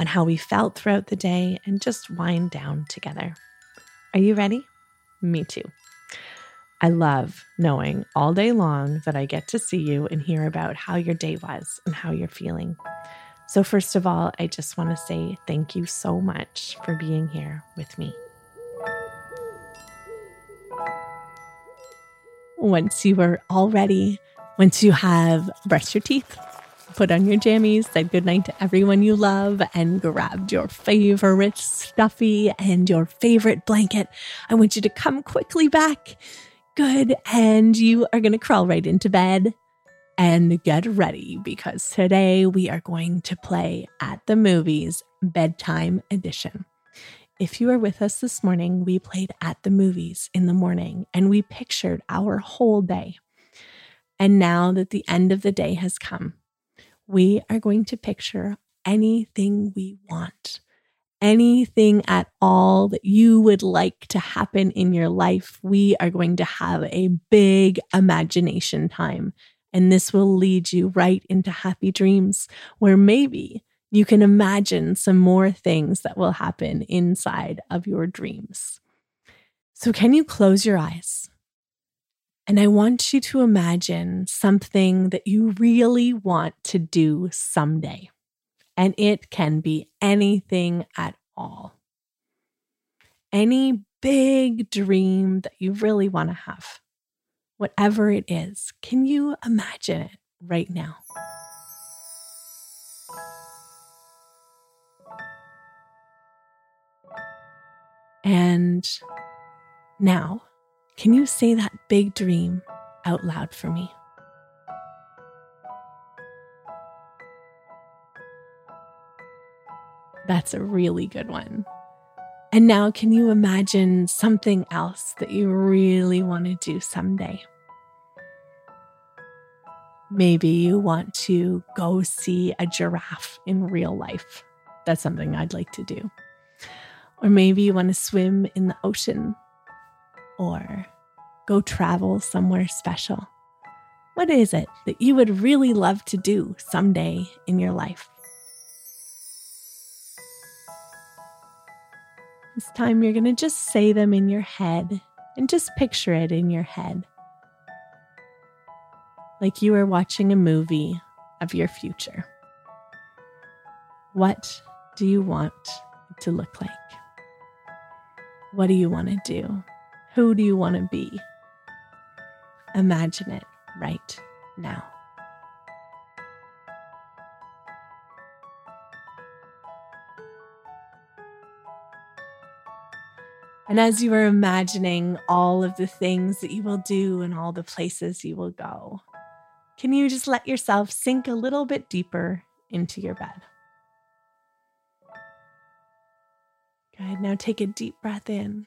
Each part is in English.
on how we felt throughout the day, and just wind down together. Are you ready? Me too. I love knowing all day long that I get to see you and hear about how your day was and how you're feeling. So, first of all, I just want to say thank you so much for being here with me. Once you are all ready, once you have brushed your teeth, put on your jammies, said goodnight to everyone you love, and grabbed your favorite stuffy and your favorite blanket, I want you to come quickly back. Good. And you are going to crawl right into bed and get ready because today we are going to play at the movies bedtime edition. If you were with us this morning, we played at the movies in the morning and we pictured our whole day. And now that the end of the day has come, we are going to picture anything we want, anything at all that you would like to happen in your life. We are going to have a big imagination time and this will lead you right into happy dreams where maybe you can imagine some more things that will happen inside of your dreams. So, can you close your eyes? And I want you to imagine something that you really want to do someday. And it can be anything at all. Any big dream that you really want to have whatever it is. Can you imagine it right now? And now, can you say that big dream out loud for me? That's a really good one. And now, can you imagine something else that you really want to do someday? Maybe you want to go see a giraffe in real life. That's something I'd like to do. Or maybe you want to swim in the ocean or go travel somewhere special. What is it that you would really love to do someday in your life? This time you're going to just say them in your head and just picture it in your head. Like you are watching a movie of your future. What do you want to look like? What do you want to do? Who do you want to be? Imagine it right now. And as you are imagining all of the things that you will do and all the places you will go, can you just let yourself sink a little bit deeper into your bed? Good. Now take a deep breath in.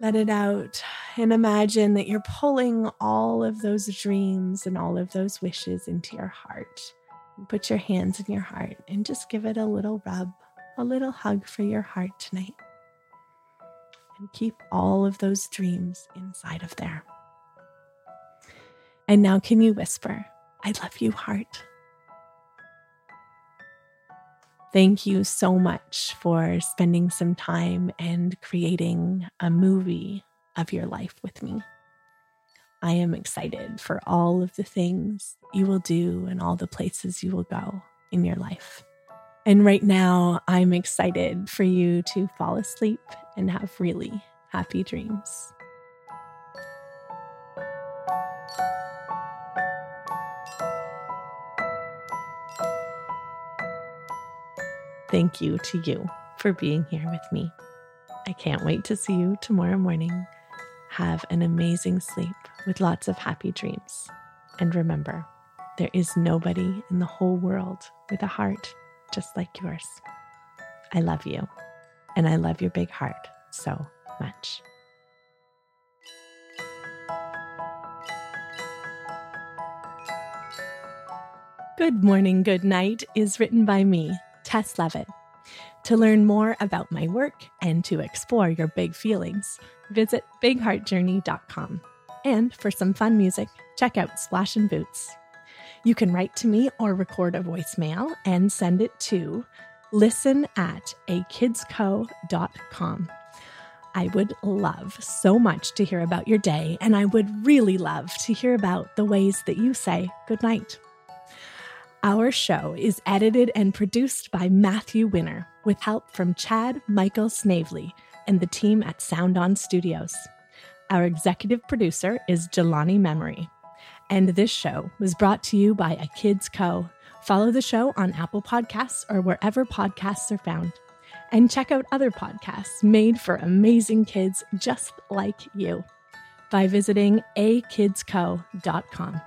Let it out and imagine that you're pulling all of those dreams and all of those wishes into your heart. Put your hands in your heart and just give it a little rub, a little hug for your heart tonight and keep all of those dreams inside of there. And now, can you whisper, I love you, heart? Thank you so much for spending some time and creating a movie of your life with me. I am excited for all of the things you will do and all the places you will go in your life. And right now, I'm excited for you to fall asleep and have really happy dreams. Thank you to you for being here with me. I can't wait to see you tomorrow morning. Have an amazing sleep with lots of happy dreams. And remember, there is nobody in the whole world with a heart just like yours. I love you. And I love your big heart so much. Good Morning, Good Night is written by me, Taes Leavitt. To learn more about my work and to explore your big feelings, visit bigheartjourney.com. And for some fun music, check out Splash and Boots. You can write to me or record a voicemail and send it to listen at akidsco.com. I would love so much to hear about your day, and I would really love to hear about the ways that you say goodnight. Our show is edited and produced by Matthew Winner with help from Chad Michael Snavely and the team at Sound On Studios. Our executive producer is Jelani Memory. And this show was brought to you by A Kids Co. Follow the show on Apple Podcasts or wherever podcasts are found. And check out other podcasts made for amazing kids just like you by visiting akidsco.com.